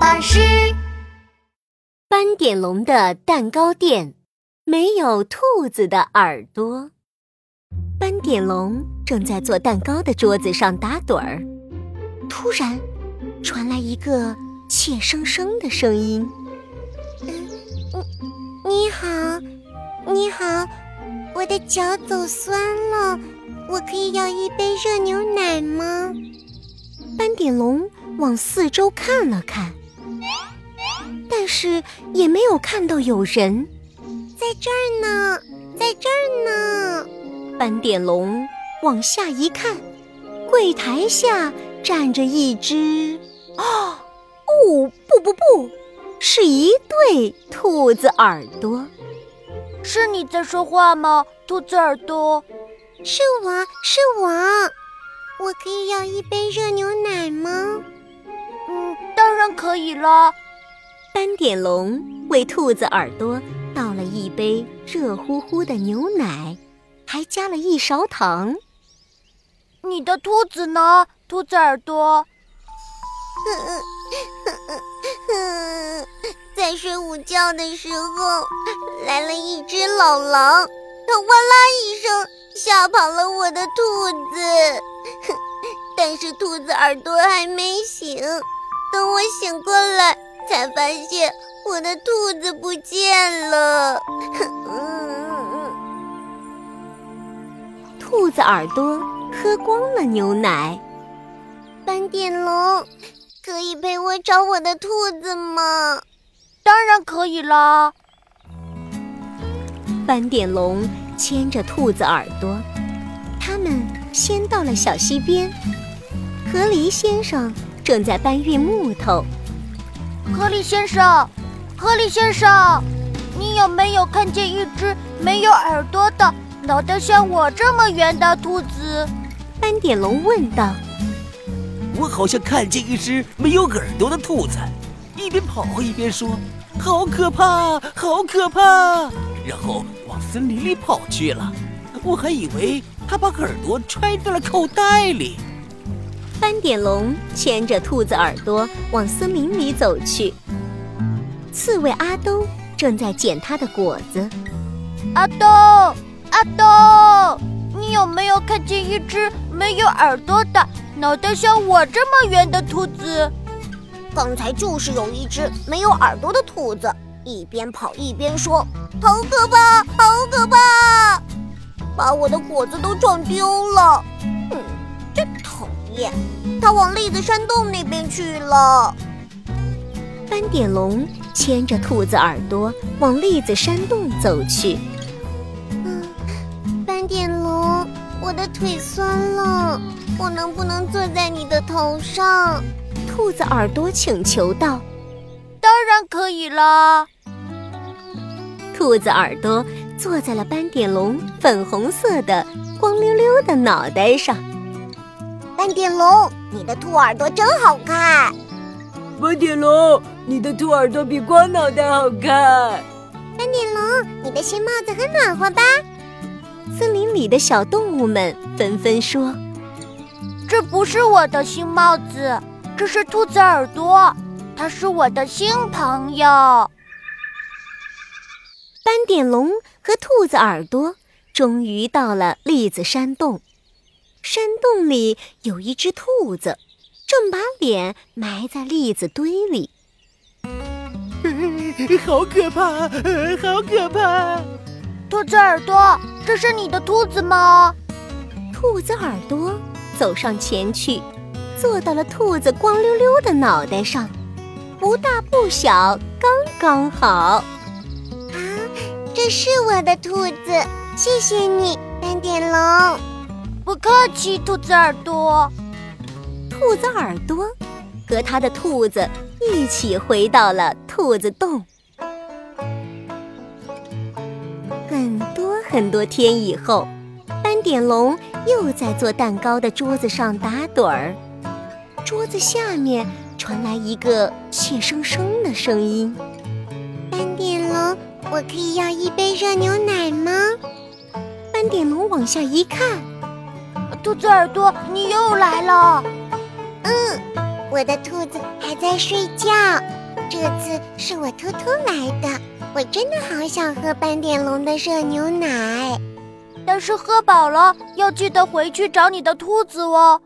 巴士。斑点龙的蛋糕店没有兔子的耳朵。斑点龙正在做蛋糕的桌子上打盹儿，突然传来一个怯生生的声音：“嗯，你好，你好，我的脚走酸了，我可以要一杯热牛奶吗？”斑点龙往四周看了看。但是也没有看到有人，在这儿呢，在这儿呢。斑点龙往下一看，柜台下站着一只……哦，哦，不不不，是一对兔子耳朵。是你在说话吗，兔子耳朵？是我是我，我可以要一杯热牛奶吗？嗯，当然可以了。斑点龙为兔子耳朵倒了一杯热乎乎的牛奶，还加了一勺糖。你的兔子呢，兔子耳朵？在睡午觉的时候，来了一只老狼，它哇啦一声吓跑了我的兔子。但是兔子耳朵还没醒，等我醒过来。才发现我的兔子不见了。兔子耳朵喝光了牛奶。斑点龙，可以陪我找我的兔子吗？当然可以啦。斑点龙牵着兔子耳朵，他们先到了小溪边。河狸先生正在搬运木头。河狸先生，河狸先生，你有没有看见一只没有耳朵的、脑袋像我这么圆的兔子？斑点龙问道。我好像看见一只没有耳朵的兔子，一边跑一边说：“好可怕，好可怕！”然后往森林里跑去了。我还以为它把耳朵揣在了口袋里。斑点龙牵着兔子耳朵往森林里走去。刺猬阿兜正在捡它的果子。阿兜，阿兜，你有没有看见一只没有耳朵的、脑袋像我这么圆的兔子？刚才就是有一只没有耳朵的兔子，一边跑一边说：“好可怕，好可怕，把我的果子都撞丢了。”嗯，真讨厌。它往栗子山洞那边去了。斑点龙牵着兔子耳朵往栗子山洞走去。嗯，斑点龙，我的腿酸了，我能不能坐在你的头上？兔子耳朵请求道。当然可以啦。兔子耳朵坐在了斑点龙粉红色的、光溜溜的脑袋上。斑点龙，你的兔耳朵真好看。斑点龙，你的兔耳朵比光脑袋好看。斑点龙，你的新帽子很暖和吧？森林里的小动物们纷纷说：“这不是我的新帽子，这是兔子耳朵，它是我的新朋友。”斑点龙和兔子耳朵终于到了栗子山洞。山洞里有一只兔子，正把脸埋在栗子堆里。好可怕，好可怕！兔子耳朵，这是你的兔子吗？兔子耳朵走上前去，坐到了兔子光溜溜的脑袋上，不大不小，刚刚好。啊，这是我的兔子，谢谢你，斑点龙。不客气，兔子耳朵。兔子耳朵和他的兔子一起回到了兔子洞。很多很多天以后，斑点龙又在做蛋糕的桌子上打盹儿。桌子下面传来一个怯生生的声音：“斑点龙，我可以要一杯热牛奶吗？”斑点龙往下一看。兔子耳朵，你又来了。嗯，我的兔子还在睡觉。这次是我偷偷来的，我真的好想喝斑点龙的热牛奶。但是喝饱了要记得回去找你的兔子哦。